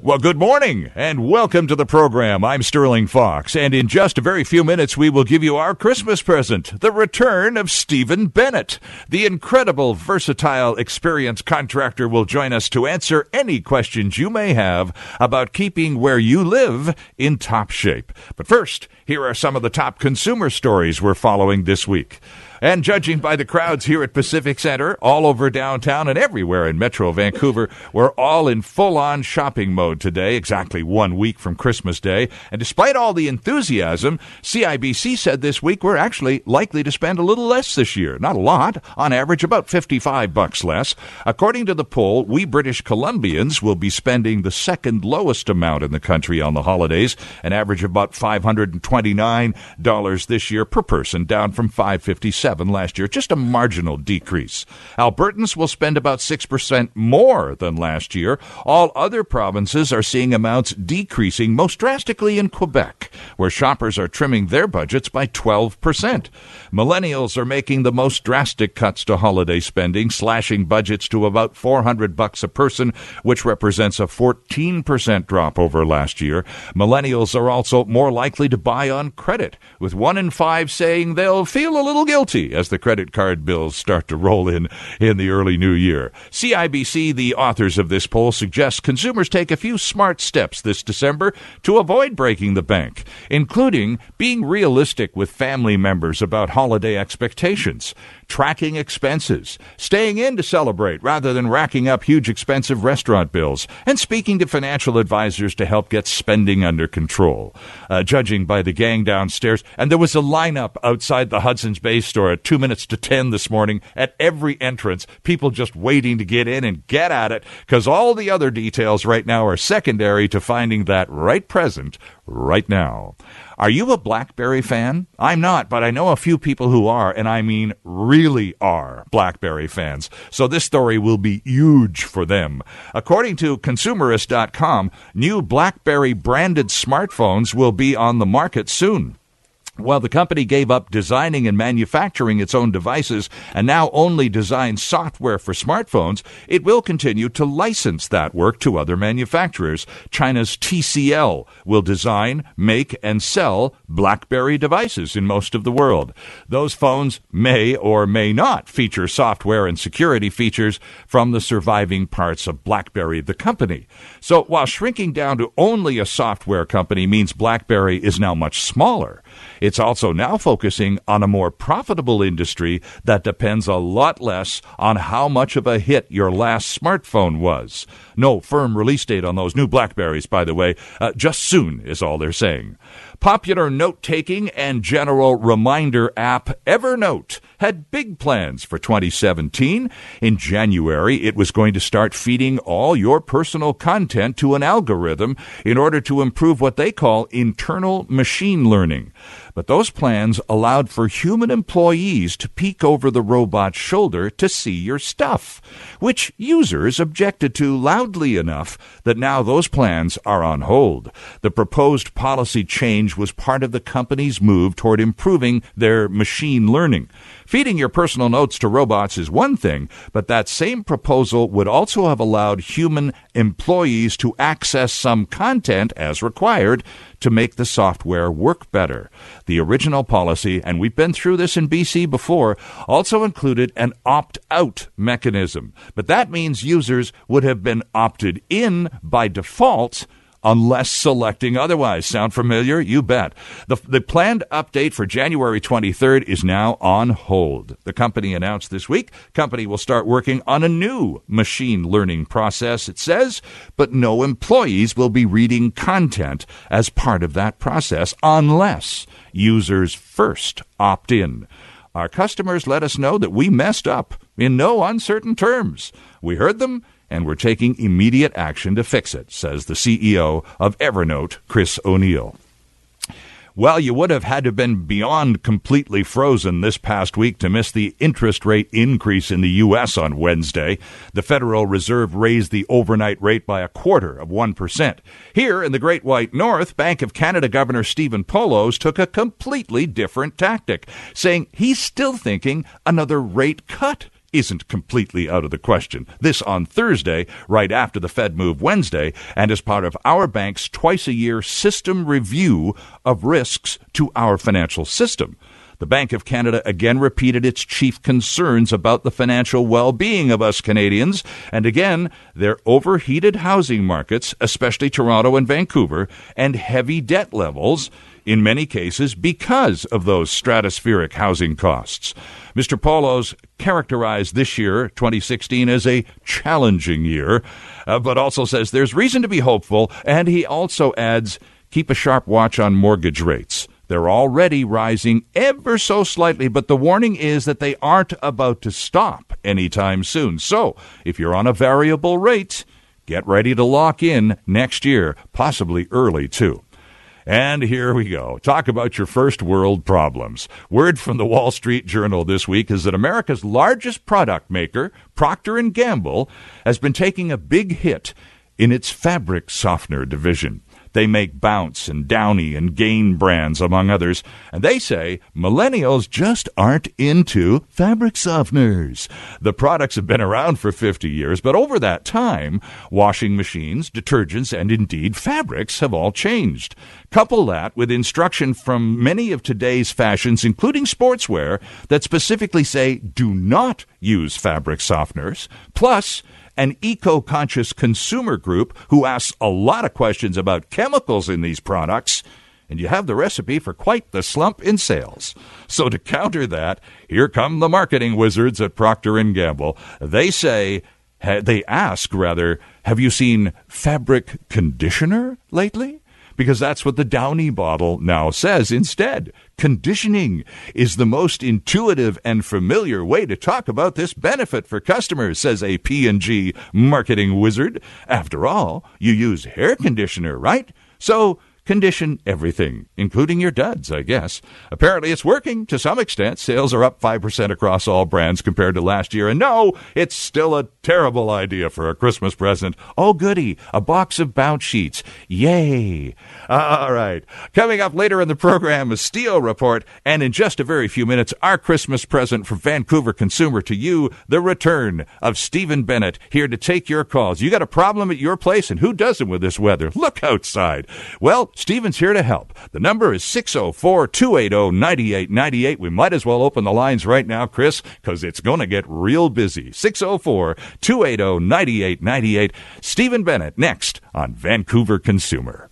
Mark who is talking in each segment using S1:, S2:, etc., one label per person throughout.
S1: Well, good morning and welcome to the program. I'm Sterling Fox, and in just a very few minutes, we will give you our Christmas present the return of Stephen Bennett. The incredible, versatile, experienced contractor will join us to answer any questions you may have about keeping where you live in top shape. But first, here are some of the top consumer stories we're following this week. And judging by the crowds here at Pacific Center, all over downtown and everywhere in Metro Vancouver, we're all in full on shopping mode today, exactly one week from Christmas Day. And despite all the enthusiasm, CIBC said this week we're actually likely to spend a little less this year. Not a lot, on average about 55 bucks less. According to the poll, we British Columbians will be spending the second lowest amount in the country on the holidays, an average of about $529 this year per person, down from 557 last year, just a marginal decrease. Albertans will spend about 6% more than last year. All other provinces are seeing amounts decreasing, most drastically in Quebec, where shoppers are trimming their budgets by 12%. Millennials are making the most drastic cuts to holiday spending, slashing budgets to about 400 bucks a person, which represents a 14% drop over last year. Millennials are also more likely to buy on credit, with one in five saying they'll feel a little guilty as the credit card bills start to roll in in the early new year. CIBC, the authors of this poll, suggest consumers take a few smart steps this December to avoid breaking the bank, including being realistic with family members about holiday expectations tracking expenses, staying in to celebrate rather than racking up huge expensive restaurant bills, and speaking to financial advisors to help get spending under control. Uh, judging by the gang downstairs, and there was a lineup outside the Hudson's Bay store at two minutes to ten this morning at every entrance, people just waiting to get in and get at it because all the other details right now are secondary to finding that right present right now. Are you a Blackberry fan? I'm not, but I know a few people who are, and I mean really are Blackberry fans. So this story will be huge for them. According to consumerist.com, new Blackberry branded smartphones will be on the market soon. While the company gave up designing and manufacturing its own devices and now only designs software for smartphones, it will continue to license that work to other manufacturers. China's TCL will design, make, and sell BlackBerry devices in most of the world. Those phones may or may not feature software and security features from the surviving parts of BlackBerry, the company. So while shrinking down to only a software company means BlackBerry is now much smaller, it's also now focusing on a more profitable industry that depends a lot less on how much of a hit your last smartphone was. No firm release date on those new Blackberries, by the way. Uh, just soon is all they're saying. Popular note taking and general reminder app Evernote had big plans for 2017. In January, it was going to start feeding all your personal content to an algorithm in order to improve what they call internal machine learning. But those plans allowed for human employees to peek over the robot's shoulder to see your stuff, which users objected to loudly enough that now those plans are on hold. The proposed policy change was part of the company's move toward improving their machine learning. Feeding your personal notes to robots is one thing, but that same proposal would also have allowed human employees to access some content as required to make the software work better. The original policy, and we've been through this in BC before, also included an opt out mechanism. But that means users would have been opted in by default unless selecting otherwise. Sound familiar? You bet. The, the planned update for January 23rd is now on hold. The company announced this week company will start working on a new machine learning process, it says, but no employees will be reading content as part of that process unless users first opt in. Our customers let us know that we messed up in no uncertain terms. We heard them and we're taking immediate action to fix it, says the CEO of Evernote, Chris O'Neill. Well, you would have had to have been beyond completely frozen this past week to miss the interest rate increase in the U.S. on Wednesday. The Federal Reserve raised the overnight rate by a quarter of 1%. Here in the Great White North, Bank of Canada Governor Stephen Poloz took a completely different tactic, saying he's still thinking another rate cut isn't completely out of the question. This on Thursday, right after the Fed move Wednesday, and as part of our bank's twice a year system review of risks to our financial system. The Bank of Canada again repeated its chief concerns about the financial well being of us Canadians, and again, their overheated housing markets, especially Toronto and Vancouver, and heavy debt levels, in many cases because of those stratospheric housing costs. Mr. Poloz characterized this year, 2016, as a challenging year, uh, but also says there's reason to be hopeful, and he also adds keep a sharp watch on mortgage rates. They're already rising ever so slightly, but the warning is that they aren't about to stop anytime soon. So, if you're on a variable rate, get ready to lock in next year, possibly early too. And here we go. Talk about your first world problems. Word from the Wall Street Journal this week is that America's largest product maker, Procter & Gamble, has been taking a big hit in its fabric softener division. They make Bounce and Downy and Gain brands, among others, and they say millennials just aren't into fabric softeners. The products have been around for 50 years, but over that time, washing machines, detergents, and indeed fabrics have all changed. Couple that with instruction from many of today's fashions, including sportswear, that specifically say do not use fabric softeners, plus an eco conscious consumer group who asks a lot of questions about chemicals in these products. And you have the recipe for quite the slump in sales. So to counter that, here come the marketing wizards at Procter and Gamble. They say, they ask rather, have you seen fabric conditioner lately? Because that's what the Downy bottle now says instead. Conditioning is the most intuitive and familiar way to talk about this benefit for customers, says a P&G marketing wizard. After all, you use hair conditioner, right? So condition everything, including your duds, I guess. Apparently, it's working to some extent. Sales are up 5% across all brands compared to last year. And no, it's still a terrible idea for a Christmas present. Oh, goody, a box of bounce sheets. Yay. Uh, all right. Coming up later in the program, a steel report. And in just a very few minutes, our Christmas present from Vancouver Consumer to you, the return of Stephen Bennett here to take your calls. You got a problem at your place, and who doesn't with this weather? Look outside. Well, Stephen's here to help. The number is 604 280 9898. We might as well open the lines right now, Chris, because it's going to get real busy. 604 280 9898. Stephen Bennett next on Vancouver Consumer.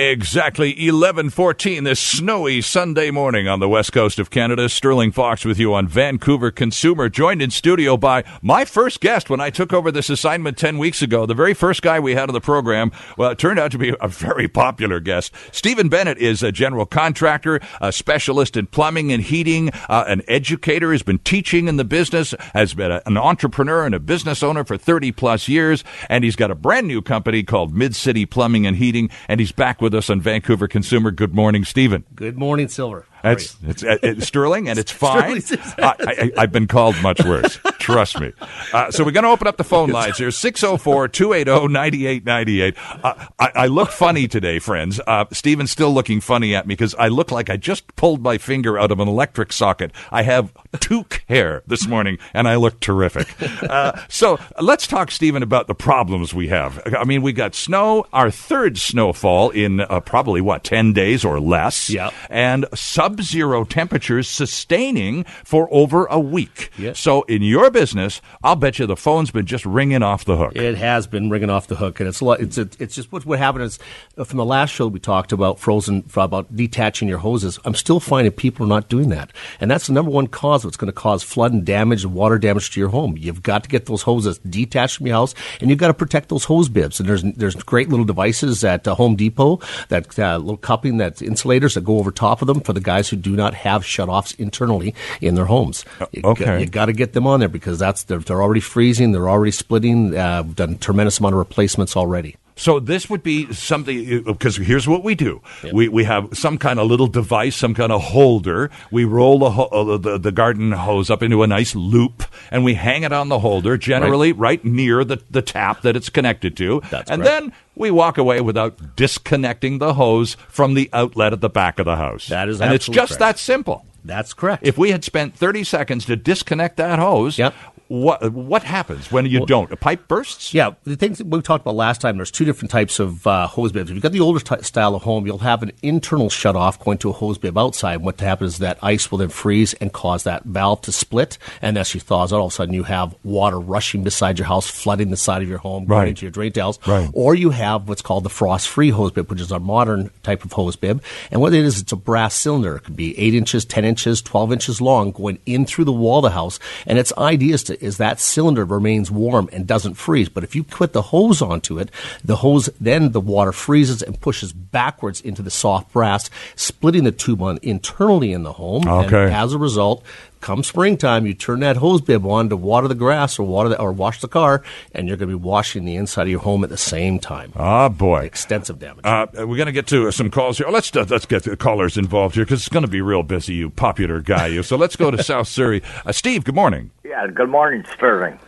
S1: Exactly 11:14 this snowy Sunday morning on the west coast of Canada. Sterling Fox with you on Vancouver Consumer, joined in studio by my first guest when I took over this assignment 10 weeks ago. The very first guy we had on the program, well, it turned out to be a very popular guest. Stephen Bennett is a general contractor, a specialist in plumbing and heating, uh, an educator, has been teaching in the business, has been a, an entrepreneur and a business owner for 30 plus years, and he's got a brand new company called Mid City Plumbing and Heating, and he's back with with us on Vancouver Consumer. Good morning, Stephen.
S2: Good morning, Silver.
S1: It's, it's, uh, it's, Sterling, and it's fine. I, have been called much worse. Trust me. Uh, so we're going to open up the phone lines here 604 280 9898. Uh, I look funny today, friends. Uh, Stephen's still looking funny at me because I look like I just pulled my finger out of an electric socket. I have toque hair this morning, and I look terrific. Uh, so let's talk, Stephen, about the problems we have. I mean, we got snow, our third snowfall in uh, probably, what, 10 days or less?
S2: Yeah.
S1: And sub zero temperatures sustaining for over a week.
S2: Yes.
S1: So, in your business, I'll bet you the phone's been just ringing off the hook.
S2: It has been ringing off the hook. And it's, it's, it's just what, what happened is uh, from the last show we talked about frozen, about detaching your hoses. I'm still finding people are not doing that. And that's the number one cause of what's going to cause flood and damage and water damage to your home. You've got to get those hoses detached from your house and you've got to protect those hose bibs. And there's, there's great little devices at uh, Home Depot, that uh, little cupping, that insulators that go over top of them for the guys who do not have shutoffs internally in their homes.
S1: Uh, you okay.
S2: Got, you got to get them on there because that's they're, they're already freezing, they're already splitting. Uh, done a tremendous amount of replacements already.
S1: So this would be something because here's what we do: we we have some kind of little device, some kind of holder. We roll the, ho- uh, the the garden hose up into a nice loop, and we hang it on the holder, generally right, near the the tap that it's connected to.
S2: That's
S1: and then we walk away without disconnecting the hose from the outlet at the back of the house.
S2: That is
S1: and it's just
S2: correct.
S1: that simple.
S2: That's correct.
S1: If we had spent 30 seconds to disconnect that hose,
S2: Yep.
S1: What what happens when you don't? A pipe bursts?
S2: Yeah, the things that we talked about last time, there's two different types of uh, hose bibs. If you've got the older ty style of home, you'll have an internal shutoff going to a hose bib outside. What happens is that ice will then freeze and cause that valve to split. And as she thaws out, all of a sudden you have water rushing beside your house, flooding the side of your home,
S1: Right.
S2: going into your drain tiles.
S1: Right.
S2: Or you have what's called the frost-free hose bib, which is our modern type of hose bib. And what it is, it's a brass cylinder. It could be 8 inches, 10 inches, 12 inches long, going in through the wall of the house. And its idea is, to, is that cylinder remains warm and doesn't freeze. But if you put the hose onto it, the hose, then the water freezes and pushes backwards into the soft brass, splitting the tube on internally in the home.
S1: Okay.
S2: And as a result, come springtime, you turn that hose bib on to water the grass or water the, or wash the car, and you're going to be washing the inside of your home at the same time.
S1: Ah, boy.
S2: Extensive damage.
S1: Uh, we're going to get to uh, some calls here. Let's uh, let's get the callers involved here because it's going to be real busy. You popular guy, you. So let's go to South Surrey. Uh, Steve, good morning.
S3: Yeah, good morning, Sterling.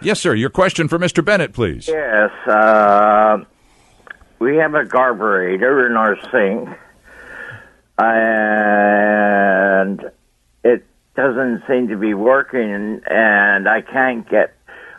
S1: Yes, sir. Your question for Mr. Bennett, please.
S3: Yes, uh, we have a garburator in our sink, and it doesn't seem to be working, and I can't get.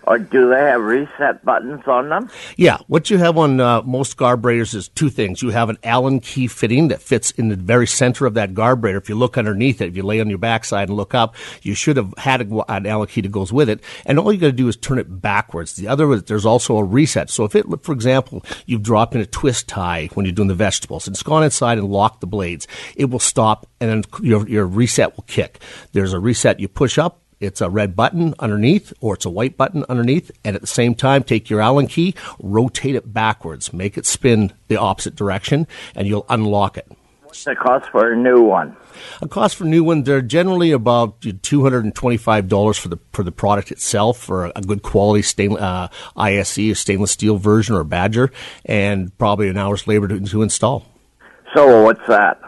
S3: Or do they have reset buttons on them?
S2: Yeah, what you have on uh, most garburators is two things. You have an Allen key fitting that fits in the very center of that garburator. If you look underneath it, if you lay on your backside and look up, you should have had a, an Allen key that goes with it. And all you got to do is turn it backwards. The other is there's also a reset. So if it, for example, you've dropped in a twist tie when you're doing the vegetables it's gone inside and locked the blades, it will stop and then your, your reset will kick. There's a reset you push up it's a red button underneath or it's a white button underneath and at the same time take your allen key rotate it backwards make it spin the opposite direction and you'll unlock it
S3: What's the cost for a new one?
S2: a cost for new ones they're generally about $225 for the for the product itself for a good quality stainless uh, ISE a stainless steel version or badger and probably an hour's labor to, to install
S3: So what's that?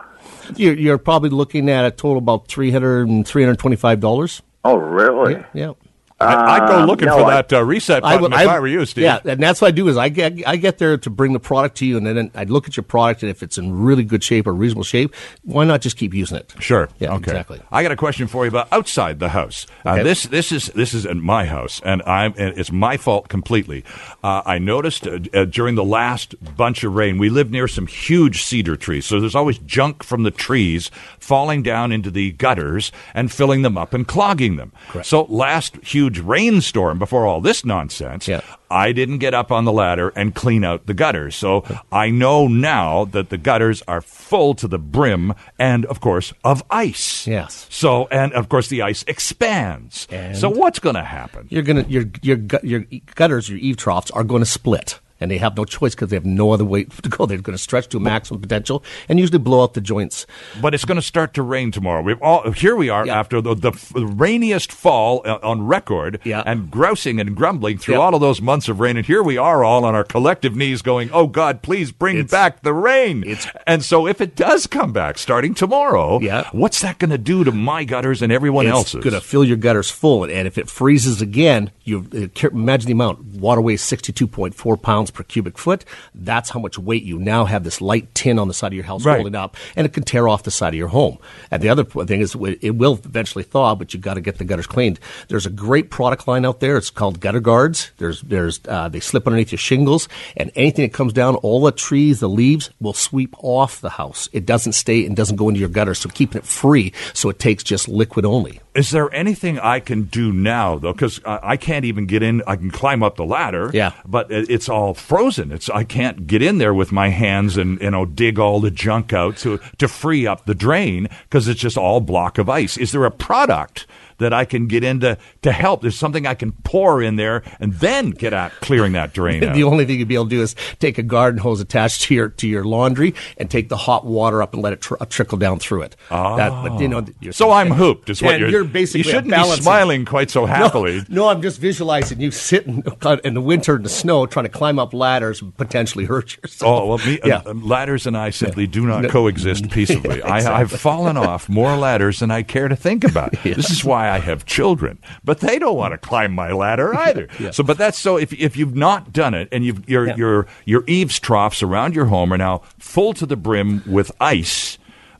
S2: you're, you're probably looking at a total about 300 and $325
S3: Oh, really?
S2: yeah
S1: I, I'd go looking
S3: no,
S1: for
S3: I-
S1: that uh, reset button
S2: would-
S1: if I, were you, Steve.
S2: Yeah, and that's what I do is I get I get there to bring the product to you, and then I'd look at your product, and if it's in really good shape or reasonable shape, why not just keep using it?
S1: Sure.
S2: Yeah,
S1: okay.
S2: exactly.
S1: I got a question for you about outside the house. Uh,
S2: Okay.
S1: This this is this is in my house, and I'm and it's my fault completely. Uh, I noticed uh, uh, during the last bunch of rain, we live near some huge cedar trees, so there's always junk from the trees falling down into the gutters and filling them up and clogging them.
S2: Correct.
S1: So last huge rainstorm before all this nonsense,
S2: Yeah.
S1: I didn't get up on the ladder and clean out the gutters. So I know now that the gutters are full to the brim and, of course, of ice.
S2: Yes.
S1: So, and of course, the ice expands.
S2: And-
S1: so, what's going to happen?
S2: You're gonna your your gut- your gutters, your eave troughs are going to split. And they have no choice because they have no other way to go. They're going to stretch to maximum potential and usually blow out the joints.
S1: But it's going to start to rain tomorrow. We've all here we are
S2: Yeah.
S1: after the, the rainiest fall uh, on record,
S2: Yeah.
S1: and grousing and grumbling through
S2: Yep.
S1: all of those months of rain. And here we are, all on our collective knees, going, "Oh God, please bring
S2: It's-
S1: back the rain."
S2: it's-
S1: and so, if it does come back starting tomorrow,
S2: Yeah.
S1: what's that going to do to my gutters and everyone
S2: it's
S1: else's?
S2: It's going to fill your gutters full. And if it freezes again, you uh, imagine the amount. Water weighs 62.4 pounds per cubic foot. That's how much weight you now have this light tin on the side of your house
S1: Right.
S2: holding up, and it can tear off the side of your home. And the other thing is, it will eventually thaw, but you've got to get the gutters cleaned. There's a great product line out there. It's called Gutter Guards. There's, there's, uh, they slip underneath your shingles, and anything that comes down, all the trees, the leaves, will sweep off the house. It doesn't stay and doesn't go into your gutters, so keeping it free, so it takes just liquid only.
S1: Is there anything I can do now though? Because uh, I can't even get in. I can climb up the ladder.
S2: Yeah.
S1: but it- it's all frozen. It's I can't get in there with my hands and you know dig all the junk out to to free up the drain because it's just all block of ice. Is there a product? That I can get into to help? There's something I can pour in there and then get out clearing that drain out.
S2: the only thing you'd be able to do is take a garden hose attached to your to your laundry and take the hot water up and let it tr- trickle down through it.
S1: Ah.
S2: That, but you know, you're-
S1: so I'm hooped. Is what
S2: and
S1: you're.
S2: you're basically
S1: You shouldn't be smiling quite so happily.
S2: No, no, I'm just visualizing you sitting in the winter in the snow trying to climb up ladders and potentially hurt yourself.
S1: Oh well, me,
S2: yeah.
S1: uh, ladders and I simply do not
S2: No.
S1: coexist peaceably. I, I've fallen off more ladders than I care to think about. This is why I have children, but they don't want to climb my ladder either. So, but that's so. If if you've not done it, and you've your
S2: Yeah.
S1: your your eaves troughs around your home are now full to the brim with ice.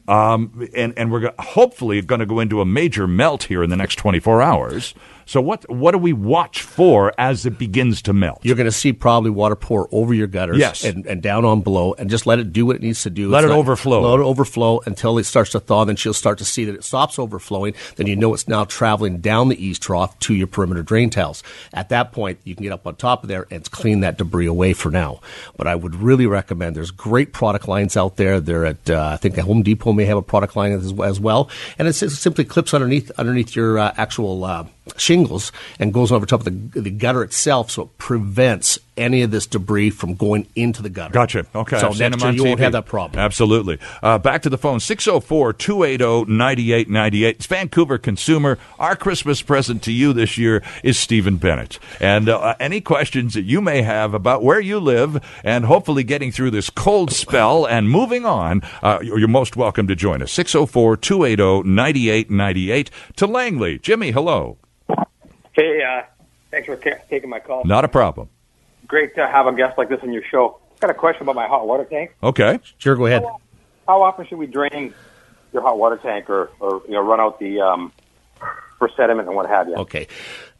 S1: Um, and and we're go- hopefully going to go into a major melt here in the next 24 hours. So what what do we watch for as it begins to melt?
S2: You're going to see probably water pour over your gutters
S1: Yes.
S2: and, and down on below, and just let it do what it needs to do.
S1: Let
S2: It's
S1: it
S2: not-
S1: overflow.
S2: Let it overflow until it starts to thaw. Then she'll start to see that it stops overflowing. Then you know it's now traveling down the eaves trough to your perimeter drain tiles. At that point, you can get up on top of there and clean that debris away for now. But I would really recommend. There's great product lines out there. They're at uh, I think Home Depot may have a product line as, as well, and it simply clips underneath underneath your uh, actual. Uh, shingles and goes over top of the, the gutter itself so it prevents any of this debris from going into the gutter.
S1: Gotcha. Okay.
S2: So next year you won't have that problem.
S1: Absolutely. Uh, back to the phone 604 280 9898. It's Vancouver Consumer. Our Christmas present to you this year is Stephen Bennett. And uh, any questions that you may have about where you live and hopefully getting through this cold spell and moving on, uh, you're you're most welcome to join us. 604 280 9898. To Langley. Jimmy, hello.
S4: Hey, uh, thanks for ta- taking my call.
S1: Not a problem.
S4: Great to have a guest like this on your show. Got a question about my hot water tank.
S1: Okay.
S2: Sure, go ahead.
S4: How often should we drain your hot water tank, or, or you know, run out the um, for sediment and what have you?
S2: Okay.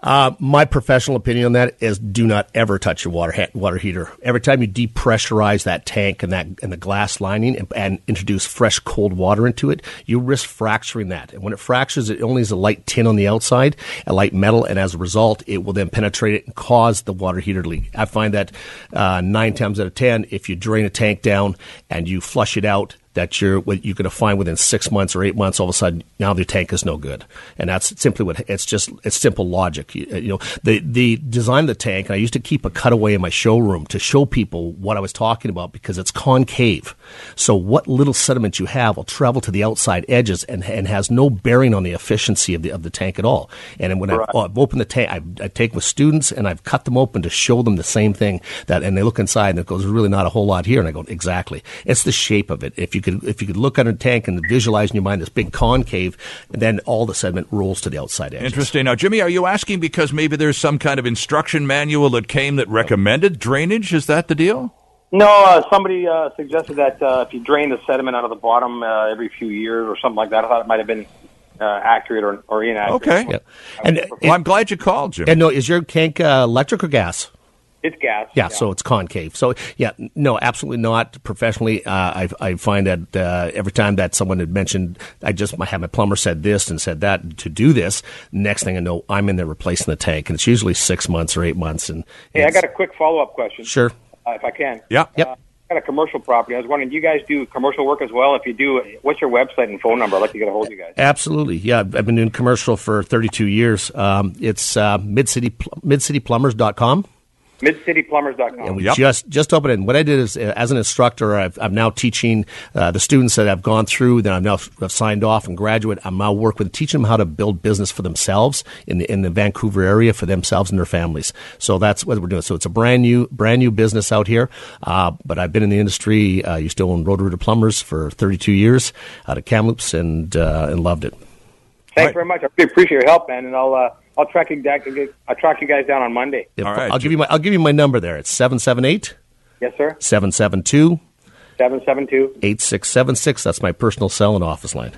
S2: Uh, my professional opinion on that is do not ever touch your water ha- water heater. Every time you depressurize that tank and that and the glass lining and, and introduce fresh cold water into it, you risk fracturing that. And when it fractures, it only is a light tin on the outside, a light metal, and as a result, it will then penetrate it and cause the water heater leak. I find that uh, nine times out of ten, if you drain a tank down and you flush it out, that you're what you're going to find within six months or eight months. All of a sudden, now the tank is no good, and that's simply what it's just. It's simple logic. You, you know, the the design of the tank. I used to keep a cutaway in my showroom to show people what I was talking about because it's concave. So what little sediment you have will travel to the outside edges and and has no bearing on the efficiency of the of the tank at all. And when I've, I've opened the tank, I've, I take with students and I've cut them open to show them the same thing that, and they look inside and it goes, really not a whole lot here. And I go, exactly. It's the shape of it. If you could, if you could look at a tank and visualize in your mind this big concave, then all the sediment rolls to the outside edge.
S1: Interesting. Now, Jimmy, are you asking because maybe there's some kind of instruction manual that came that recommended drainage? Is that the deal?
S4: No, uh, somebody uh, suggested that uh, if you drain the sediment out of the bottom uh, every few years or something like that, I thought it might have been uh, accurate or, or inaccurate.
S1: Okay.
S2: Yeah. And,
S1: Well, I'm glad you called, Jimmy.
S2: and no, is your tank uh, electric or gas?
S4: It's gas.
S2: Yeah, so it's concave. So yeah, no, absolutely not. Professionally, uh, I, I find that uh, every time that someone had mentioned, I just my, have my plumber said this and said that to do this. Next thing I know, I'm in there replacing the tank, and it's usually six months or eight months. And
S4: Hey, I got a quick follow up question.
S2: sure.
S4: Uh, if I can.
S1: yeah.
S2: Yep.
S4: Uh, got a commercial property. I was wondering, do you guys do commercial work as well? If you do, what's your website and phone number? I'd like to get a hold of you guys.
S2: Absolutely, yeah. I've been doing commercial for 32 years. Um, it's uh, midcity midcityplumbers.com.
S4: MidCityPlumbers.com.
S2: And we
S1: Yep.
S2: just just opened it. And what I did is, uh, as an instructor, I've, I'm now teaching uh, the students that I've gone through, that I've now have signed off and graduate. I'm now work with teaching them how to build business for themselves in the in the Vancouver area for themselves and their families. So that's what we're doing. So it's a brand new brand new business out here. Uh, but I've been in the industry. Uh, used to own Roto-Rooter Plumbers for 32 years out of Kamloops and uh, and loved it.
S4: Thanks
S1: All right.
S4: very much. I really appreciate your help, man. And I'll uh, I'll track you back. I'll track you guys down on Monday.
S2: If-
S1: All right.
S2: I'll give you my I'll give you my number there. It's 778
S4: Yes, sir.
S2: 772
S4: Seven seven two.
S2: 8676. That's my personal cell and office line.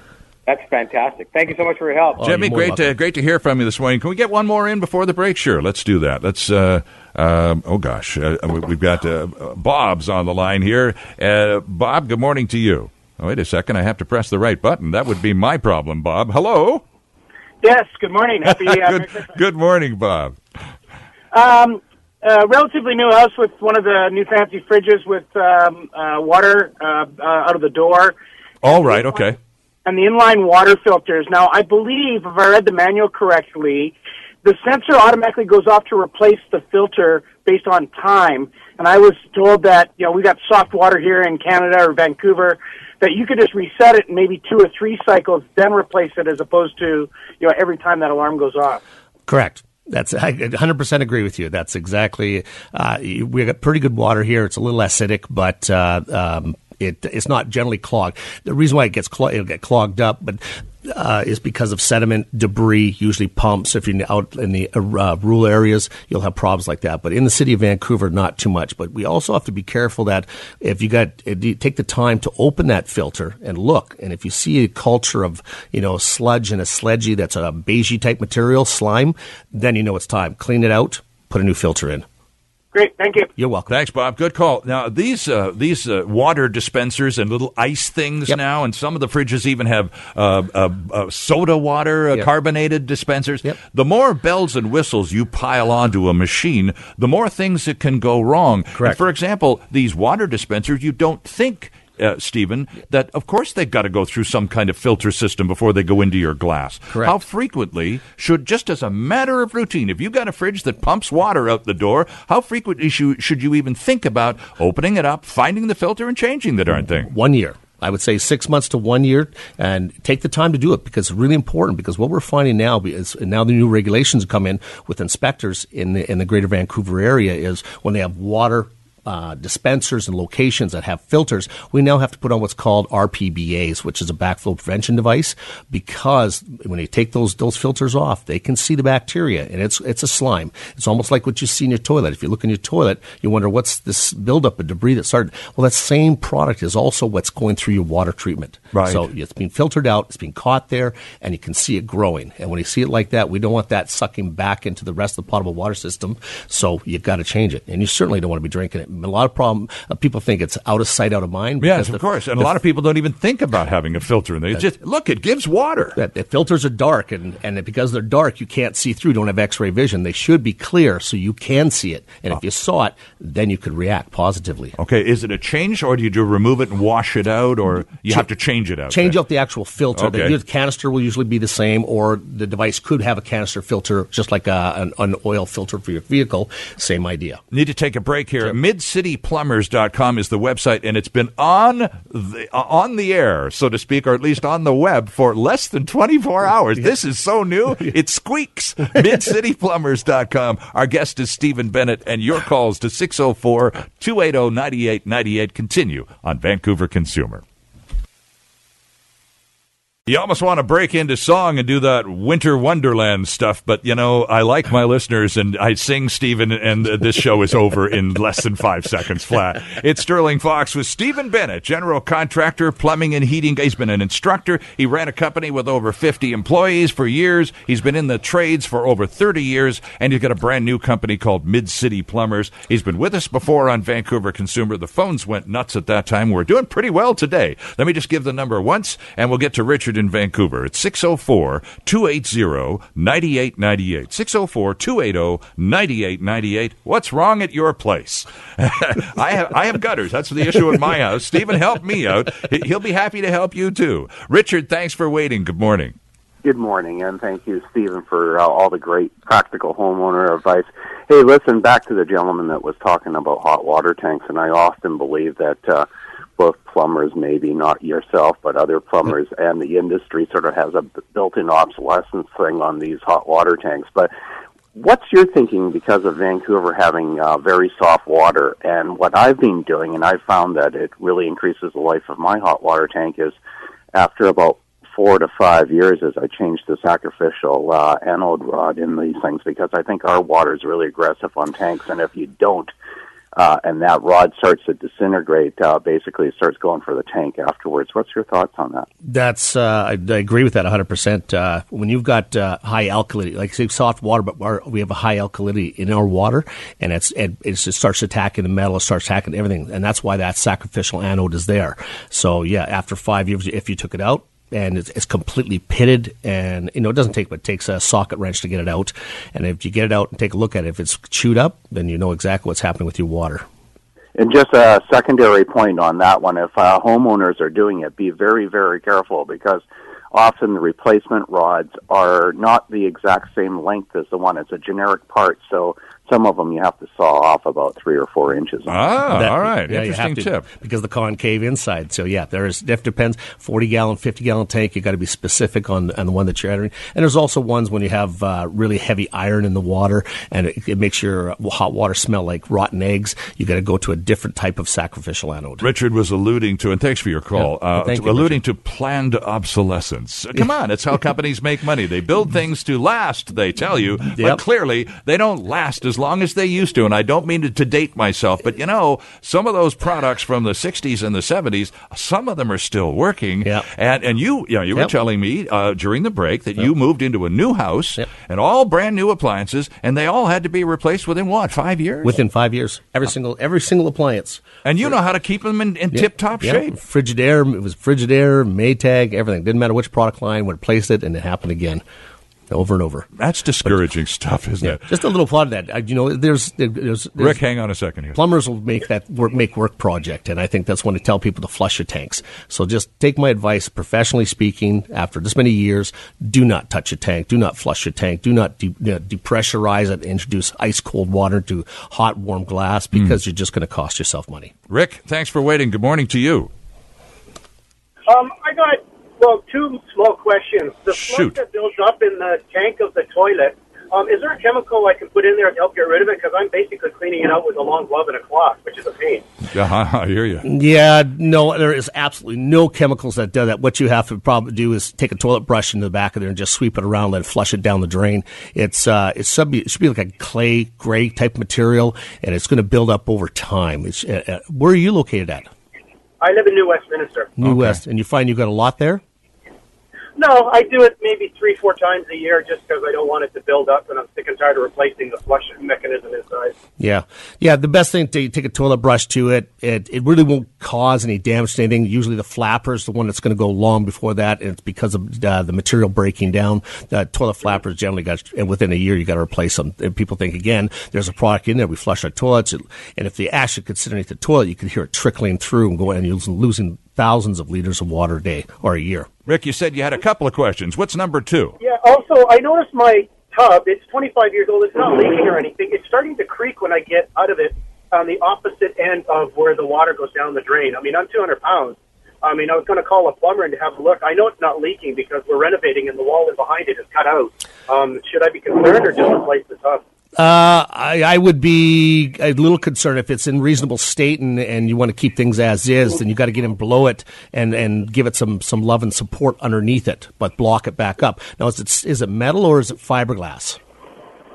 S4: That's fantastic. Thank you so much for your help.
S2: Oh,
S1: Jimmy, great to, great to hear from you this morning. Can we get one more in before the break? Sure, let's do that. Let's. Uh, um, oh gosh, uh, we- we've got uh, Bob's on the line here. Uh, Bob, good morning to you. Oh, wait a second, I have to press the right button. That would be my problem, Bob. Hello.
S5: Yes, good morning. Happy uh,
S1: good, good morning, Bob.
S5: Um, uh, relatively new house with one of the new fancy fridges with um, uh, water uh, uh, out of the door.
S1: All right, okay.
S5: and the inline water filters. Now, I believe, if I read the manual correctly, the sensor automatically goes off to replace the filter based on time. And I was told that, you know, we got soft water here in Canada or Vancouver, that you could just reset it in maybe two or three cycles, then replace it as opposed to, you know, every time that alarm goes off.
S2: Correct. That's I 100% agree with you. That's exactly. Uh, we got pretty good water here. It's a little acidic, but uh, um, it, it's not generally clogged. The reason why it gets clog, it'll get clogged up, but uh, is because of sediment, debris, usually pumps. If you're out in the uh, rural areas, you'll have problems like that. But in the city of Vancouver, not too much. But we also have to be careful that if you got take the time to open that filter and look, and if you see a culture of you know sludge and a sledgy that's a beigey type material, slime, then you know it's time. Clean it out, put a new filter in.
S5: Great, thank you.
S2: You're welcome.
S1: Thanks, Bob. Good call. Now these uh, these uh, water dispensers and little ice things
S2: Yep.
S1: now, and some of the fridges even have uh, uh, uh, soda water, uh,
S2: Yep.
S1: carbonated dispensers.
S2: Yep.
S1: The more bells and whistles you pile onto a machine, the more things that can go wrong.
S2: Correct.
S1: For example, these water dispensers, you don't think. Uh, Stephen, that of course they've got to go through some kind of filter system before they go into your glass.
S2: Correct.
S1: How frequently should, just as a matter of routine, if you've got a fridge that pumps water out the door, how frequently should, should you even think about opening it up, finding the filter, and changing the darn thing?
S2: one year. I would say six months to one year, and take the time to do it because it's really important. Because what we're finding now is and now the new regulations come in with inspectors in the in the Greater Vancouver area is when they have water. Uh, dispensers and locations that have filters, we now have to put on what's called RPBAs, which is a backflow prevention device, because when you take those those filters off, they can see the bacteria, and it's it's a slime. It's almost like what you see in your toilet. If you look in your toilet, you wonder what's this buildup of debris that started. Well, that same product is also what's going through your water treatment.
S1: Right.
S2: So it's being filtered out, it's being caught there, and you can see it growing. And when you see it like that, we don't want that sucking back into the rest of the potable water system. So you've got to change it, and you certainly don't want to be drinking it. A lot of problem uh, people think it's out of sight, out of mind.
S1: Yes, of
S2: the-
S1: course. And
S2: the
S1: a lot of people don't even think about having a filter in there. It's uh, just, look, it gives water.
S2: that the filters are dark, and, and because they're dark, you can't see through. Don't have X-ray vision. They should be clear so you can see it. And if ah. you saw it, then you could react positively.
S1: Okay, is it a change, or do you do remove it and wash it out, or you have to change it out?
S2: Change out the actual filter.
S1: Okay.
S2: The canister will usually be the same, or the device could have a canister filter, just like a, an, an oil filter for your vehicle. Same idea.
S1: Need to take a break here. MidCityPlumbers.com is the website, and it's been on the, uh, on the air, so to speak, or at least on the web for less than 24 hours. This is so new, it squeaks. MidCityPlumbers.com. Our guest is Stephen Bennett, and your calls to 604 280 9898 continue on Vancouver Consumer. You almost want to break into song and do that winter wonderland stuff, but you know I like my listeners, and I sing Stephen, and this show is over in less than five seconds flat. It's Sterling Fox with Stephen Bennett, general contractor, plumbing and heating. He's been an instructor. He ran a company with over 50 employees for years. He's been in the trades for over 30 years, and he's got a brand new company called Mid City Plumbers. He's been with us before on Vancouver Consumer. The phones went nuts at that time. We're doing pretty well today. Let me just give the number once, and we'll get to Richard in Vancouver. It's 604 280 9898. 604 280 9898. What's wrong at your place? I have I have gutters. That's the issue in my house. Stephen, help me out. He- He'll be happy to help you too. Richard, thanks for waiting. Good morning.
S6: Good morning, and thank you, Stephen, for uh, all the great practical homeowner advice. Hey, listen, back to the gentleman that was talking about hot water tanks, and I often believe that uh, both plumbers, maybe not yourself, but other plumbers and the industry sort of has a built-in obsolescence thing on these hot water tanks. But what's your thinking because of Vancouver having uh, very soft water? And what I've been doing, and I've found that it really increases the life of my hot water tank, is after about four to five years as I changed the sacrificial uh, anode rod in these things because I think our water is really aggressive on tanks, and if you don't, uh, and that rod starts to disintegrate, uh, basically it starts going for the tank afterwards. What's your thoughts on that?
S2: That's uh, I, I agree with that 100. percent uh, When you've got uh, high alkalinity, like say soft water, but our, we have a high alkalinity in our water, and it's it, it starts attacking the metal, it starts attacking everything, and that's why that sacrificial anode is there. So yeah, after five years, if you took it out. And it's, it's completely pitted, and you know it doesn't take, but it takes a socket wrench to get it out. And if you get it out and take a look at it, if it's chewed up, then you know exactly what's happening with your water.
S6: And just a secondary point on that one, if uh, homeowners are doing it, be very, very careful because often the replacement rods are not the exact same length as the one. It's a generic part, so some of them you have to saw off about three or four inches.
S1: Ah,
S2: That-
S1: all right.
S2: yeah,
S1: Interesting
S2: to,
S1: tip.
S2: because the concave inside. So yeah, there's it depends. Forty gallon, fifty gallon tank. You got to be specific on on the one that you're entering. And there's also ones when you have uh, really heavy iron in the water, and it, it makes your hot water smell like rotten eggs. You got to go to a different type of sacrificial anode.
S1: Richard was alluding to, and thanks for your call,
S2: Yeah.
S1: uh,
S2: Thank
S1: to-
S2: you,
S1: alluding to planned obsolescence. Come on, it's how companies make money. They build things to last, they tell you, but
S2: Yep.
S1: clearly they don't last as long as they used to. And I don't mean to, to date myself, but you know, some of those products from the 60s and the 70s, some of them are still working.
S2: Yep.
S1: And, and you, you, know, you were
S2: Yep.
S1: telling me uh, during the break that you moved into a new house
S2: Yep.
S1: and all brand new appliances, and they all had to be replaced within what, five years?
S2: Within five years, every single every single appliance.
S1: and you know how to keep them in, in tip top shape.
S2: Frigidaire, it was Frigidaire, Maytag, everything. Didn't matter which product line, would place it, and it happened again, over and over.
S1: That's discouraging stuff, isn't
S2: Yeah,
S1: it?
S2: just a little plot of that. Uh, you know, there's, there's, there's
S1: Rick, hang on a second here.
S2: plumbers will make that work make work project and i think that's when I tell people to flush your tanks so just take my advice professionally speaking after this many years do not touch a tank do not flush your tank do not de- uh, depressurize it introduce ice cold water to hot warm glass
S1: Hmm.
S2: because you're just going to cost yourself money
S1: Rick, thanks for waiting. Good morning to you.
S5: Um, I got well two small questions. The
S1: Shoot.
S5: sludge that builds up in the tank of the toilet. Um, is there a chemical I can put in there to help get rid of it? Because I'm basically cleaning it out with a long glove and a cloth, which is a pain.
S1: Yeah, I hear you.
S2: yeah no there is absolutely no chemicals that do that what you have to probably do is take a toilet brush into the back of there and just sweep it around let it flush it down the drain it's uh it's sub it should be like a clay gray type material and it's going to build up over time it's uh, uh, where are you located at
S5: I live in New Westminster.
S2: New
S1: Okay.
S2: West, and you find you've got a lot there.
S5: No, I do it maybe three, four times a year just because I don't want it to build up, and I'm sick and tired of replacing the flush mechanism inside.
S2: Yeah, yeah. The best thing to take a toilet brush to it. It it really won't cause any damage to anything. Usually the flapper is the one that's going to go long before that, and it's because of uh, the material breaking down. The toilet flappers generally got, and within a year you got to replace them. And people think again, there's a product in there. We flush our toilets, and if the ash sit underneath the toilet, you could hear it trickling through and going, and you're losing thousands of liters of water a day or a year.
S1: Rick, you said you had a couple of questions. What's number two?
S5: Yeah. Also, I noticed my tub. It's 25 years old. It's not leaking or anything. It's starting to creak when I get out of it on the opposite end of where the water goes down the drain. I mean, I'm 200 pounds. I mean, I was going to call a plumber and have a look. I know it's not leaking because we're renovating and the wall in behind it is cut out. Um, should I be concerned or just replace the tub?
S2: Uh, I, I would be a little concerned if it's in reasonable state and, and you want to keep things as is, then you got to get in below it and, and give it some, some love and support underneath it, but block it back up. Now, is it, is it metal or is it fiberglass?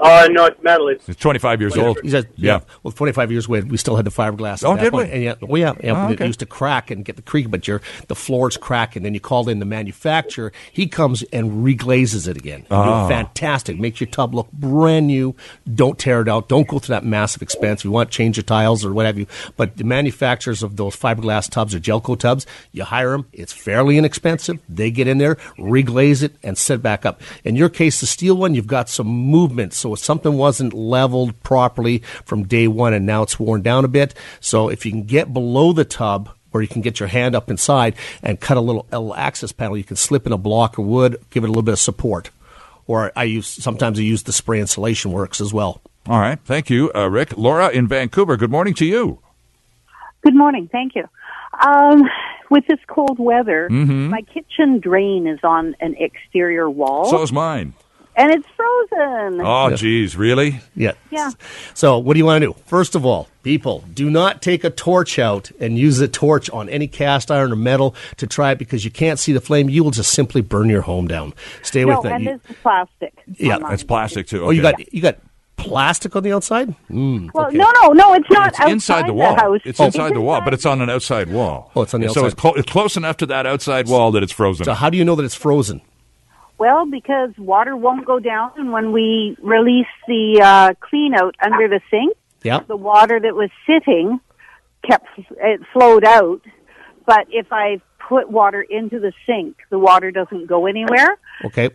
S5: Uh, no, it's metal. It's
S1: It's 25 years old.
S2: He said,
S1: Yeah.
S2: Well, 25 years we, we still had the fiberglass. at
S1: Oh,
S2: that
S1: did
S2: point.
S1: we?
S2: And yeah, oh yeah, yeah.
S1: Oh, okay.
S2: It used to crack and get the creak, but your the floors crack, and then you called in the manufacturer. He comes and reglazes it again.
S1: Ah.
S2: Fantastic. Makes your tub look brand new. Don't tear it out. Don't go through that massive expense. If you want to change your tiles or what have you. But the manufacturers of those fiberglass tubs or Gelco tubs, you hire them. It's fairly inexpensive. They get in there, reglaze it, and set it back up. In your case, the steel one, you've got some movement. So if something wasn't leveled properly from day one and now it's worn down a bit. So if you can get below the tub, where you can get your hand up inside and cut a little, a little access panel, you can slip in a block of wood, give it a little bit of support. Or I use sometimes I use the spray insulation works as well.
S1: All right. Thank you, uh, Rick. Laura in Vancouver, good morning to you.
S7: Good morning. Thank you. Um, with this cold weather, my kitchen drain is on an exterior wall,
S1: So is mine.
S7: And it's frozen.
S1: Oh, geez. Really?
S2: Yeah.
S7: Yeah.
S2: So what do you want to do? First of all, people, do not take a torch out and use a torch on any cast iron or metal to try it because you can't see the flame. You will just simply burn your home down. Stay
S7: no,
S2: with that.
S7: and
S2: You-
S7: this is plastic.
S2: Yeah,
S7: on mine.
S1: It's plastic, too.
S2: oh, you
S1: Okay.
S2: got you got plastic on the outside? Mm,
S7: Well,
S2: okay.
S7: no, no, no. It's not
S1: It's
S7: outside
S1: inside the wall.
S7: house.
S1: It's inside the wall, but it's on an outside wall.
S2: Oh, it's on the
S1: And So it's, clo- it's close enough to that outside wall that it's frozen.
S2: So how do you know that it's frozen?
S7: Well, because water won't go down, and when we release the uh, clean out under the sink,
S2: Yeah.
S7: the water that was sitting kept it flowed out. But if I put water into the sink, the water doesn't go anywhere.
S2: Okay.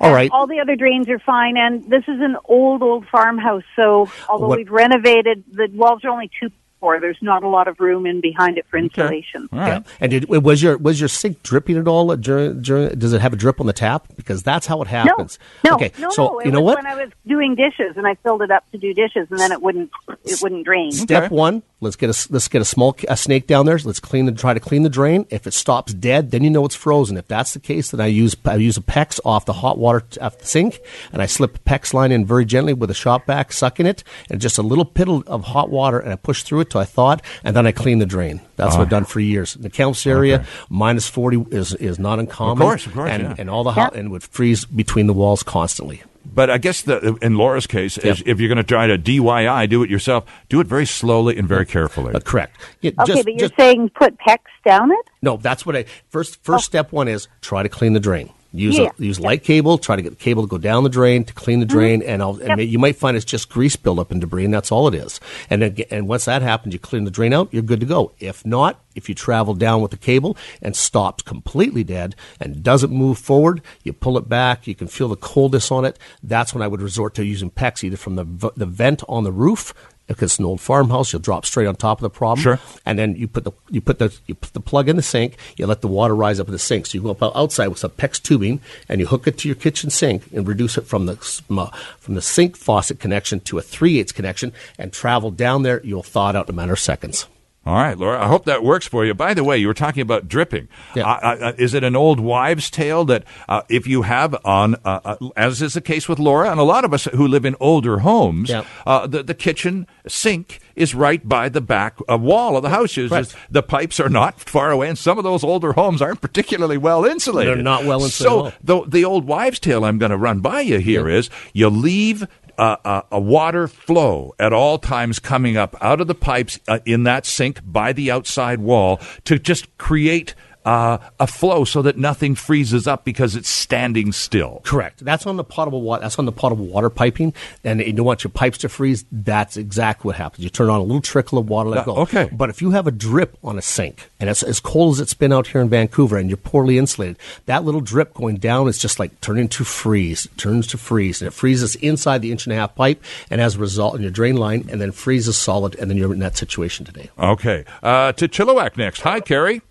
S2: All right.
S7: All the other drains are fine, and this is an old, old farmhouse. So although
S2: What-
S7: we've renovated, the walls are only two for. There's not a lot of room in behind it for insulation.
S1: All right.
S2: And did, was your was your sink dripping at all during, during? Does it have a drip on the tap? Because that's how it happens.
S7: No,
S2: okay,
S7: no,
S2: so
S7: no.
S2: You know what?
S7: When I was doing dishes and I filled it up to do dishes, and then it wouldn't it wouldn't drain.
S2: Step
S1: Okay.
S2: one: let's get a let's get a small a snake down there. Let's clean the try to clean the drain. If it stops dead, then you know it's frozen. If that's the case, then I use I use a PEX off the hot water t- off the sink, and I slip a PEX line in very gently with a shop vac, sucking it, and just a little piddle of hot water, and I push through it till I thaw it, and then I clean the drain. That's what I've done for years. In the council area,
S1: Okay.
S2: minus forty is is not uncommon.
S1: Of course, of course,
S2: and,
S1: yeah.
S2: and all the hot and would freeze between the walls constantly.
S1: But I guess the, in Laura's case, is if you're going to try to DIY, do it yourself, do it very slowly and very carefully.
S2: Uh, correct. Yeah,
S7: Okay,
S2: just-
S7: but you're
S2: just-
S7: saying put PEX down it?
S2: No, that's what I first. First step one is try to clean the drain. Use
S7: Yeah.
S2: a, use light cable. Try to get the cable to go down the drain to clean the mm-hmm. drain, and, I'll, and
S7: Yep.
S2: you might find it's just grease buildup and debris, and that's all it is. And then, and once that happens, you clean the drain out. You're good to go. If not, if you travel down with the cable and stops completely dead and doesn't move forward, you pull it back. You can feel the coldness on it. That's when I would resort to using PEX either from the the vent on the roof. If it's an old farmhouse, you'll drop straight on top of the problem
S1: Sure.
S2: and then you put the you put the you put the plug in the sink. You let the water rise up in the sink. So you go up outside with some PEX tubing, and you hook it to your kitchen sink and reduce it from the from, uh, from the sink faucet connection to a three eighths connection, and travel down there. You'll thaw it out in a matter of seconds.
S1: All right, Laura. I hope that works for you. By the way, you were talking about dripping.
S2: Yeah.
S1: Uh, uh, is it an old wives' tale that uh, if you have on, uh, uh, as is the case with Laura and a lot of us who live in older homes,
S2: Yeah.
S1: uh, the, the kitchen sink is right by the back uh, wall of the house.
S2: Right.
S1: just- the pipes are not far away, and some of those older homes aren't particularly well insulated.
S2: They're not well insulated
S1: So the, the old wives' tale I'm going to run by you here is you leave uh, uh, a water flow at all times coming up out of the pipes uh, in that sink by the outside wall to just create uh, a flow so that nothing freezes up because it's standing still.
S2: Correct. That's on the potable water. That's on the potable water piping, and you don't want your pipes to freeze. That's exactly what happens. You turn on a little trickle of water, let it
S1: Uh,
S2: go.
S1: okay.
S2: But if you have a drip on a sink, and it's as cold as it's been out here in Vancouver, and you're poorly insulated, that little drip going down is just like turning to freeze. It turns to freeze, and it freezes inside the inch and a half pipe, and as a result, in your drain line, and then freezes solid, and then you're in that situation today.
S1: Okay. Uh, to Chilliwack next. Hi, Carrie.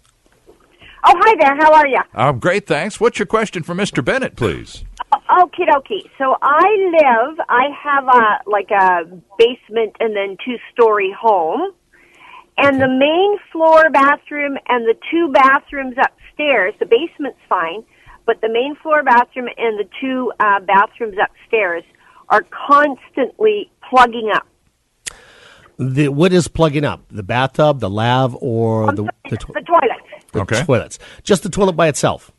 S8: Oh, hi there. How are you?
S1: Uh, great, thanks. What's your question for Mr. Bennett, please?
S8: Okie dokie. So I live, I have a, like a basement and then two story home. And the main floor bathroom and the two bathrooms upstairs, the basement's fine, but the main floor bathroom and the two uh, bathrooms upstairs are constantly plugging up.
S2: The, what is plugging up? The bathtub, the lav, or the the, to-
S8: The toilet.
S2: The
S1: Okay.
S2: toilets? Just the toilet by itself.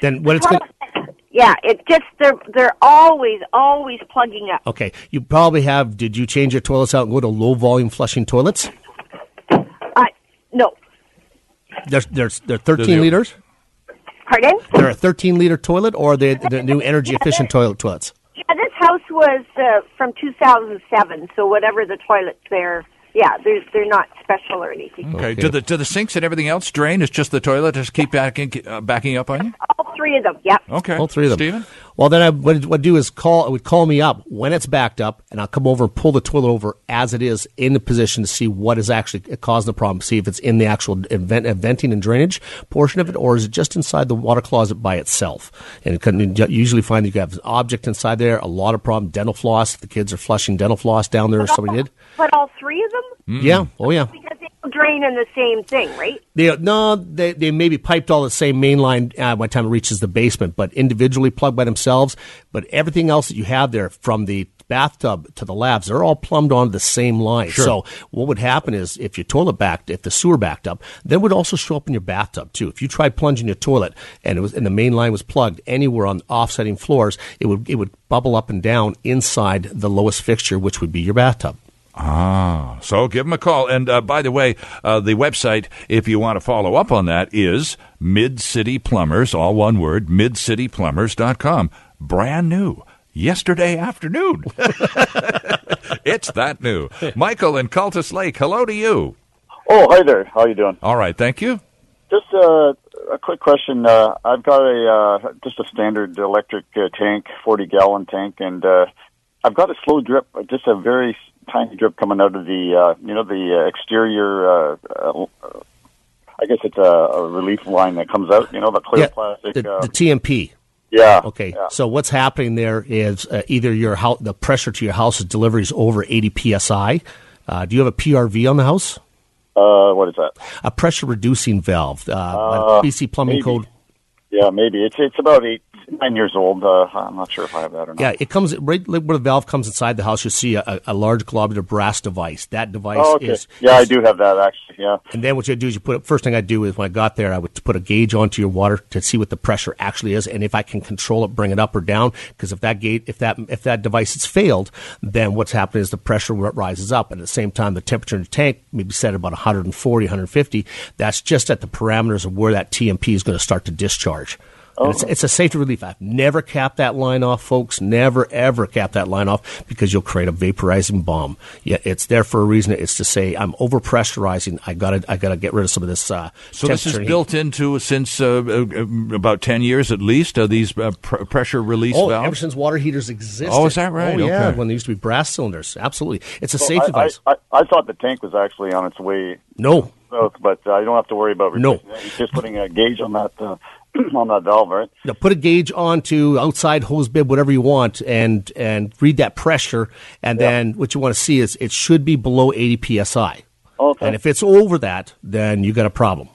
S2: Then what it's going
S8: Yeah, it just, they're, they're always, always plugging up.
S2: Okay, you probably have. Did you change your toilets out and go to low volume flushing toilets?
S8: Uh, no.
S2: They're they're, they're 13
S1: they-
S2: liters.
S8: Pardon?
S2: They're a 13 liter toilet, or they're the new energy efficient toilet toilets.
S8: Yeah, this house was uh, from 2007, so whatever the toilets there, yeah, they're they're not special or anything.
S1: Okay.
S2: Okay.
S1: Do the do the sinks and everything else drain? It's just the toilet just keep backing uh, backing up on you?
S8: All three of them. Yep.
S1: Okay.
S2: All three of them.
S1: Stephen?
S2: Well, then I would do is call. It would call me up when it's backed up, and I'll come over and pull the toilet over as it is in the position to see what is actually causing the problem. See if it's in the actual event, uh, venting and drainage portion of it, or is it just inside the water closet by itself? And it can usually find that you have an object inside there. A lot of problem. Dental floss. The kids are flushing dental floss down there. Or somebody did.
S8: But all three of them
S2: Yeah. Oh yeah.
S8: Because drain in the same thing, right?
S2: They no, they they maybe piped all the same main line uh, by the time it reaches the basement, but individually plugged by themselves. But everything else that you have there, from the bathtub to the lavs, they're all plumbed onto the same line. So what would happen is if your toilet backed, if the sewer backed up, then it would also show up in your bathtub too. If you tried plunging your toilet and it was and the main line was plugged anywhere on offsetting floors, it would it would bubble up and down inside the lowest fixture, which would be your bathtub.
S1: Ah, so give them a call. And uh, by the way, uh, the website, if you want to follow up on that, is Mid City Plumbers, all one word, midcityplumbers.com. Brand new. Yesterday afternoon. it's that new. Michael in Cultus Lake, hello to you.
S9: Oh, hi there. How you doing?
S1: All right, thank you.
S9: Just uh, a quick question. Uh, I've got a uh, just a standard electric uh, tank, forty gallon tank, and uh, I've got a slow drip, just a very tiny drip coming out of the, uh, you know, the uh, exterior. Uh, uh, I guess it's a, a relief line that comes out. You know, the clear
S2: Yeah,
S9: plastic.
S2: the,
S9: uh,
S2: the T&P.
S9: yeah.
S2: Okay,
S9: yeah.
S2: so what's happening there is uh, either your house, the pressure to your house's delivery is over 80 psi. Uh, do you have a PRV on the house?
S9: Uh, what is that?
S2: A pressure reducing valve. Uh,
S9: Uh,
S2: BC Plumbing
S9: maybe.
S2: Code.
S9: Yeah, maybe it's it's about eight nine years old. Uh, I'm not sure if I have that or not.
S2: Yeah, it comes right where the valve comes inside the house. You see a, a- large globular brass device. That device
S9: Oh, okay.
S2: is
S9: yeah, I do have that actually. Yeah.
S2: And then what you do is you put first thing I do is when I got there, I would put a gauge onto your water to see what the pressure actually is, and if I can control it, bring it up or down. Because if that gate, if that if that device has failed, then what's happening is the pressure rises up, and at the same time the temperature in the tank may be set at about 140, 150. That's just at the parameters of where that T&P is going to start to discharge. And it's, it's a safety relief. I've never capped that line off, folks. Never, ever cap that line off because you'll create a vaporizing bomb. Yeah, it's there for a reason. It's to say I'm overpressurizing. I gotta, I gotta get rid of some of this. Uh,
S1: So this is
S2: temperature and heat.
S1: built into since uh, uh, uh, about ten years at least. Uh, these uh, pr- pressure release
S2: Oh,
S1: valves.
S2: ever since water heaters existed.
S1: Oh, is that right?
S2: Oh, yeah.
S1: Okay.
S2: When there used to be brass cylinders. Absolutely. It's a
S9: So
S2: safe
S9: I,
S2: device.
S9: I, I, I thought the tank was actually on its way
S2: no.
S9: south, but uh, I don't have to worry about
S2: No.
S9: it. It's just putting a gauge on that uh, on that valve, right?
S2: Now put a gauge onto outside hose bib, whatever you want, and and read that pressure. And then what you want to see is it should be below 80 psi.
S9: Okay.
S2: And if it's over that, then you got a problem.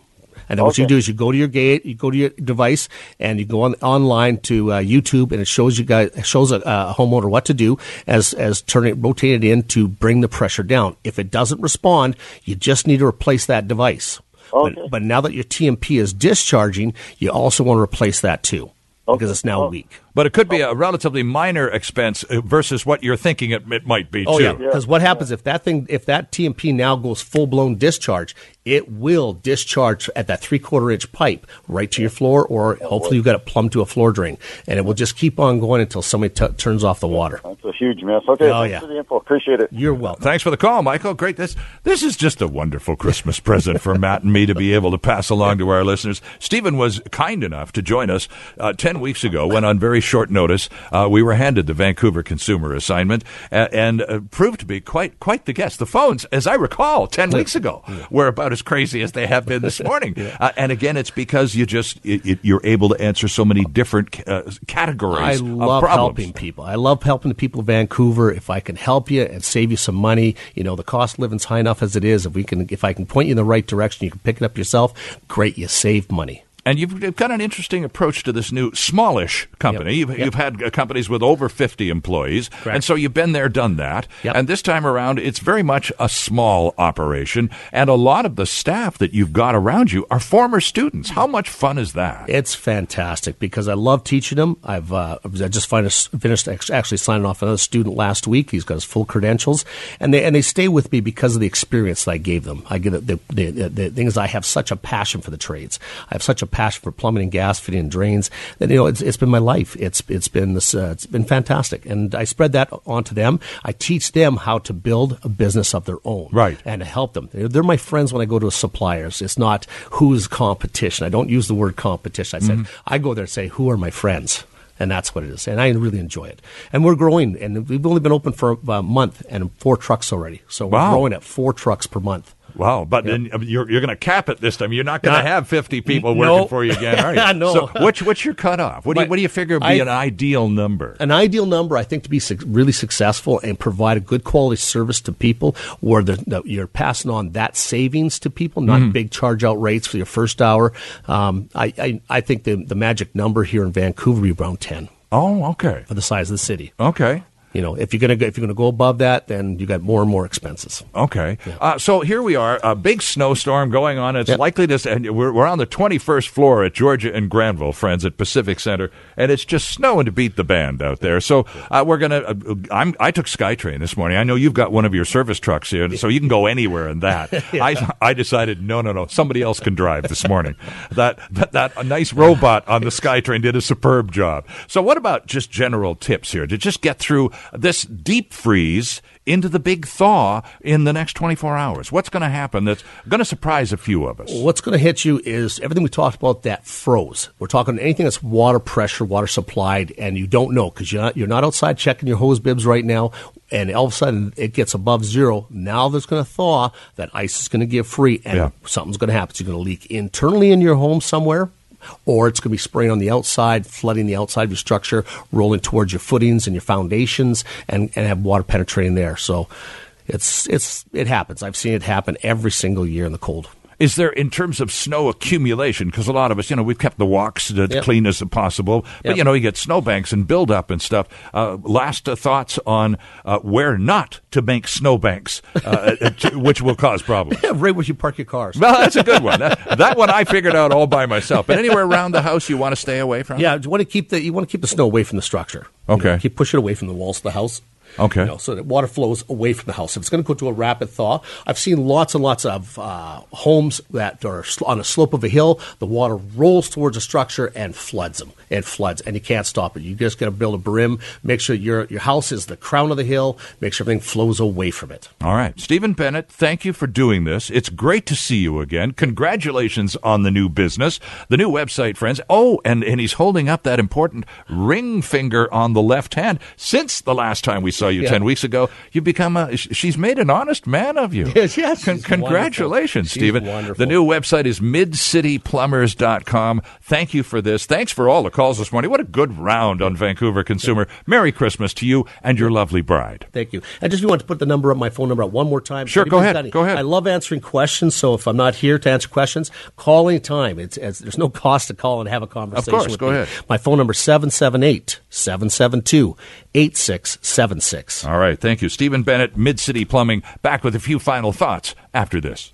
S2: And then what you do is you go to your gate, you go to your device, and you go on online to uh, YouTube, and it shows you guys shows a, a homeowner what to do as as turn it rotate it in to bring the pressure down. If it doesn't respond, you just need to replace that device.
S9: Okay.
S2: But, but now that your T&P is discharging, you also want to replace that too because it's now
S9: Oh.
S2: weak.
S1: But it could be a relatively minor expense uh, versus what you're thinking it, it might be
S2: Oh
S1: too.
S2: yeah, because what happens if that thing, if that T&P now goes full blown discharge, it will discharge at that three quarter inch pipe right to your floor, or hopefully you've got it plumbed to a floor drain, and it will just keep on going until somebody t- turns off the water.
S9: That's a huge mess. Okay,
S2: Oh,
S9: thanks
S2: yeah.
S9: for the info. Appreciate it.
S2: You're welcome.
S1: Thanks for the call, Michael. Great. This this is just a wonderful Christmas present for Matt and me to be able to pass along to our listeners. Stephen was kind enough to join us uh, ten weeks ago when, on very short notice, uh, we were handed the Vancouver consumer assignment uh, and uh, proved to be quite quite the guest. The phones, as I recall, ten weeks ago, were about as crazy as they have been this morning. uh, and again, it's because you just it, it, you're able to answer so many different uh, categories
S2: I
S1: of
S2: love helping people. I love helping the people of Vancouver. If I can help you and save you some money, you know the cost of living's high enough as it is. If we can, if I can point you in the right direction, you can pick it up yourself. Great, you save money.
S1: And you've you've got an interesting approach to this new smallish company.
S2: Yep.
S1: You've,
S2: Yep.
S1: you've had uh, companies with over 50 employees.
S2: Correct.
S1: And so you've been there, done that.
S2: Yep.
S1: And this time around, it's very much a small operation. And a lot of the staff that you've got around you are former students. How much fun is that?
S2: It's fantastic because I love teaching them. I've uh, I just finished, finished actually signing off another student last week. He's got his full credentials, and they and they stay with me because of the experience that I gave them. I get the the, the, the thing is I have such a passion for the trades. I have such a passion for plumbing and gas fitting and drains that you know it's, it's been my life. It's it's been this uh, it's been fantastic, and I spread that onto them. I teach them how to build a business of their own,
S1: Right.
S2: and to help them. They're, they're my friends when I go to suppliers. It's not who's competition. I don't use the word competition. I said
S1: Mm-hmm.
S2: I go there and say who are my friends. And that's what it is. And I really enjoy it. And we're growing. And we've only been open for a month and four trucks already. So we're
S1: Wow.
S2: growing at four trucks per month.
S1: Wow, but then uh, you're you're going to cap it this time. You're not going to have 50 people
S2: No.
S1: working for you again, are you?
S2: No.
S1: So what's what's your cutoff? What do you what do you figure would be
S2: I-
S1: an ideal number?
S2: An ideal number, I think, to be suc really successful and provide a good quality service to people, where the, the, you're passing on that savings to people, not
S1: Mm-hmm.
S2: big charge out rates for your first hour. Um, I, I, I think the, the magic number here in Vancouver would be around 10
S1: Oh, okay.
S2: for the size of the city.
S1: Okay.
S2: You know, if you're gonna go, if you're gonna go above that, then you got more and more expenses.
S1: Okay. Uh, so here we are, a big snowstorm going on. It's
S2: Yep.
S1: likely to, and we're, we're on the 21st floor at Georgia and Granville, friends, at Pacific Center, and it's just snowing to beat the band out there. So uh, we're going to, uh, I'm, I took SkyTrain this morning. I know you've got one of your service trucks here, so you can go anywhere in that. I, I decided, no, no, no, somebody else can drive this morning. that, that, that a nice robot on the SkyTrain did a superb job. So what about just general tips here to just get through this deep freeze into the big thaw in the next 24 hours? What's going to happen that's going to surprise a few of us?
S2: What's going to hit you is everything we talked about that froze. We're talking anything that's water pressure, water supplied, and you don't know because you're not, you're not outside checking your hose bibs right now, and all of a sudden it gets above zero. Now there's going to thaw, that ice is going to give free, and
S1: Yeah.
S2: something's going to happen. It's going to leak internally in your home somewhere. Or it's going to be spraying on the outside, flooding the outside of your structure, rolling towards your footings and your foundations, and, and have water penetrating there. So, it's it's it happens. I've seen it happen every single year in the cold.
S1: Is there, in terms of snow accumulation, because a lot of us, you know, we've kept the walks as
S2: Yep.
S1: clean as possible, but,
S2: Yep.
S1: you know, you get snowbanks and buildup and stuff. Uh, last uh, thoughts on uh, where not to make snowbanks, uh, uh, to, which will cause problems.
S2: Yeah, right where you park your cars.
S1: Well, that's a good one. That, that one I figured out all by myself. But anywhere around the house you want to stay away from?
S2: Yeah, you want to keep the you want to keep the snow away from the structure. You
S1: Okay.
S2: know, keep push it away from the walls of the house.
S1: Okay.
S2: You know, so that water flows away from the house. If it's going to go to a rapid thaw, I've seen lots and lots of uh, homes that are on a slope of a hill. The water rolls towards the structure and floods them. It floods, and you can't stop it. You just got to build a brim. Make sure your your house is the crown of the hill. Make sure everything flows away from it.
S1: All right. Stephen Bennett, thank you for doing this. It's great to see you again. Congratulations on the new business, the new website, friends. Oh, and, and he's holding up that important ring finger on the left hand. Since the last time we saw you
S2: Yeah.
S1: 10 weeks ago, you've become a, she's made an honest man of you.
S2: Yes, yes,
S1: Con- congratulations. Stephen. The new website is midcityplumbers.com. Thank you for this. Thanks for all the calls this morning. What a good round on Vancouver Consumer. Merry Christmas to you and your lovely bride.
S2: Thank you. I just you want to put the number up, my phone number up one more time.
S1: Sure, go ahead,
S2: any-
S1: go ahead.
S2: I love answering questions, so if I'm not here to answer questions, call anytime. It's, it's, there's no cost to call and have a conversation Of
S1: course,
S2: with
S1: go
S2: me.
S1: ahead.
S2: My phone number is 778 772 8676.
S1: All right. Thank you. Stephen Bennett, Mid City Plumbing, back with a few final thoughts after this.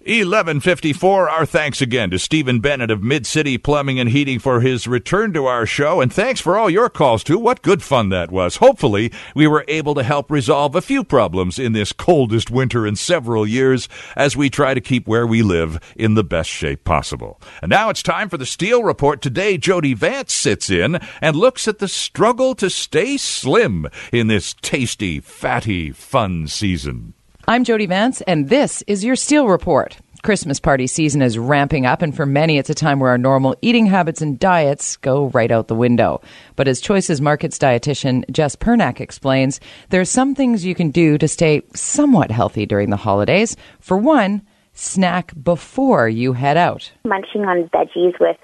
S1: 1154. Our thanks again to Stephen Bennett of Mid City Plumbing and Heating for his return to our show. And thanks for all your calls, too. What good fun that was. Hopefully, we were able to help resolve a few problems in this coldest winter in several years as we try to keep where we live in the best shape possible. And now it's time for the Steel Report. Today, Jody Vance sits in and looks at the struggle to stay slim in this tasty, fatty, fun season.
S10: I'm Jody Vance, and this is your Steel Report. Christmas party season is ramping up, and for many, it's a time where our normal eating habits and diets go right out the window. But as Choices Markets dietitian Jess Pernak explains, there are some things you can do to stay somewhat healthy during the holidays. For one, snack before you head out.
S11: munching on veggies with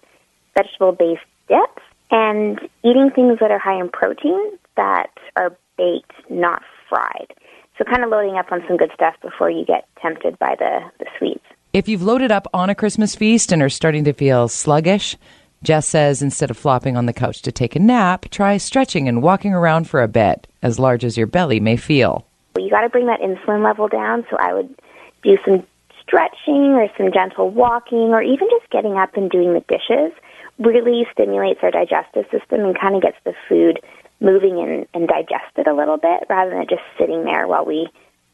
S11: vegetable based dips and eating things that are high in protein that are baked, not fried. So kind of loading up on some good stuff before you get tempted by the, the sweets.
S10: If you've loaded up on a Christmas feast and are starting to feel sluggish, Jess says instead of flopping on the couch to take a nap, try stretching and walking around for a bit, as large as your belly may feel.
S11: You got to bring that insulin level down. So I would do some stretching or some gentle walking or even just getting up and doing the dishes really stimulates our digestive system and kind of gets the food moving and, and digested a little bit rather than just sitting there while we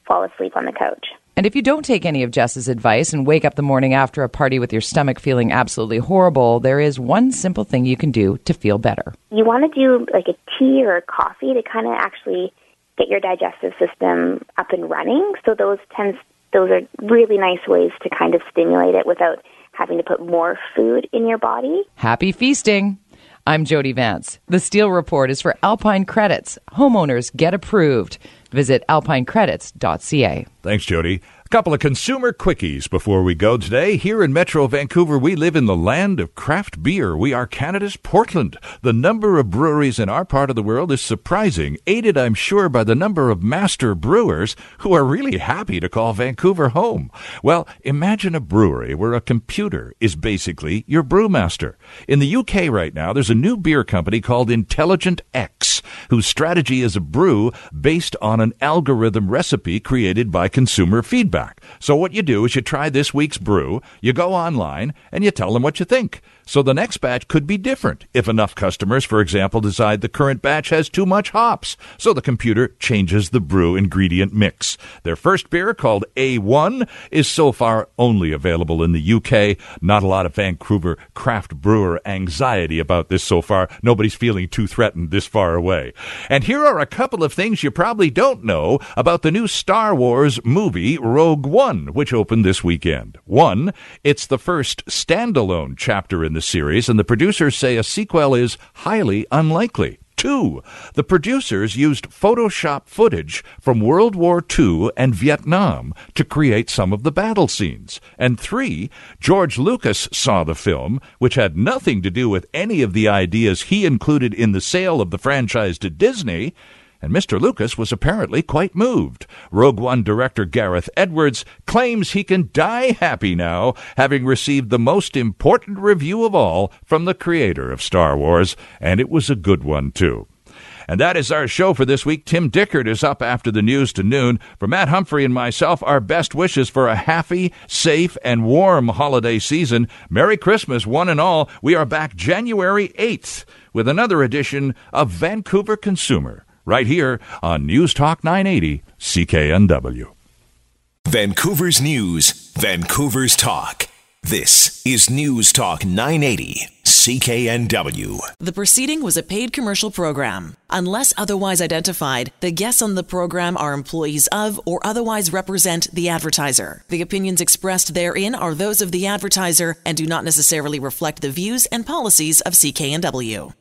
S11: fall asleep on the couch.
S10: And if you don't take any of Jess's advice and wake up the morning after a party with your stomach feeling absolutely horrible, there is one simple thing you can do to feel better.
S11: You want to do like a tea or a coffee to kind of actually get your digestive system up and running. So those tends those are really nice ways to kind of stimulate it without having to put more food in your body.
S10: Happy feasting! I'm Jody Vance. The Steel Report is for Alpine Credits. Homeowners get approved. Visit alpinecredits.ca.
S1: Thanks, Jody. Couple of consumer quickies before we go today. Here in Metro Vancouver, we live in the land of craft beer. We are Canada's Portland. The number of breweries in our part of the world is surprising, aided, I'm sure, by the number of master brewers who are really happy to call Vancouver home. Well, imagine a brewery where a computer is basically your brewmaster. In the UK right now, there's a new beer company called Intelligent X, whose strategy is a brew based on an algorithm recipe created by consumer feedback. So what you do is you try this week's brew, you go online, and you tell them what you think. So the next batch could be different if enough customers, for example, decide the current batch has too much hops. So the computer changes the brew ingredient mix. Their first beer, called A1, is so far only available in the UK. Not a lot of Vancouver craft brewer anxiety about this so far. Nobody's feeling too threatened this far away. And here are a couple of things you probably don't know about the new Star Wars movie Rogue One, which opened this weekend. One, it's the first standalone chapter in the series, and the producers say a sequel is highly unlikely. Two, the producers used Photoshop footage from World War II and Vietnam to create some of the battle scenes. And three, George Lucas saw the film, which had nothing to do with any of the ideas he included in the sale of the franchise to Disney, and Mr. Lucas was apparently quite moved. Rogue One director Gareth Edwards claims he can die happy now, having received the most important review of all from the creator of Star Wars, and it was a good one, too. And that is our show for this week. Tim Dickert is up after the news to noon. For Matt Humphrey and myself, our best wishes for a happy, safe, and warm holiday season. Merry Christmas, one and all. We are back January 8th with another edition of Vancouver Consumer right here on News Talk 980 CKNW.
S12: Vancouver's News, Vancouver's Talk. This is News Talk 980 CKNW.
S13: The proceeding was a paid commercial program. Unless otherwise identified, the guests on the program are employees of or otherwise represent the advertiser. The opinions expressed therein are those of the advertiser and do not necessarily reflect the views and policies of CKNW.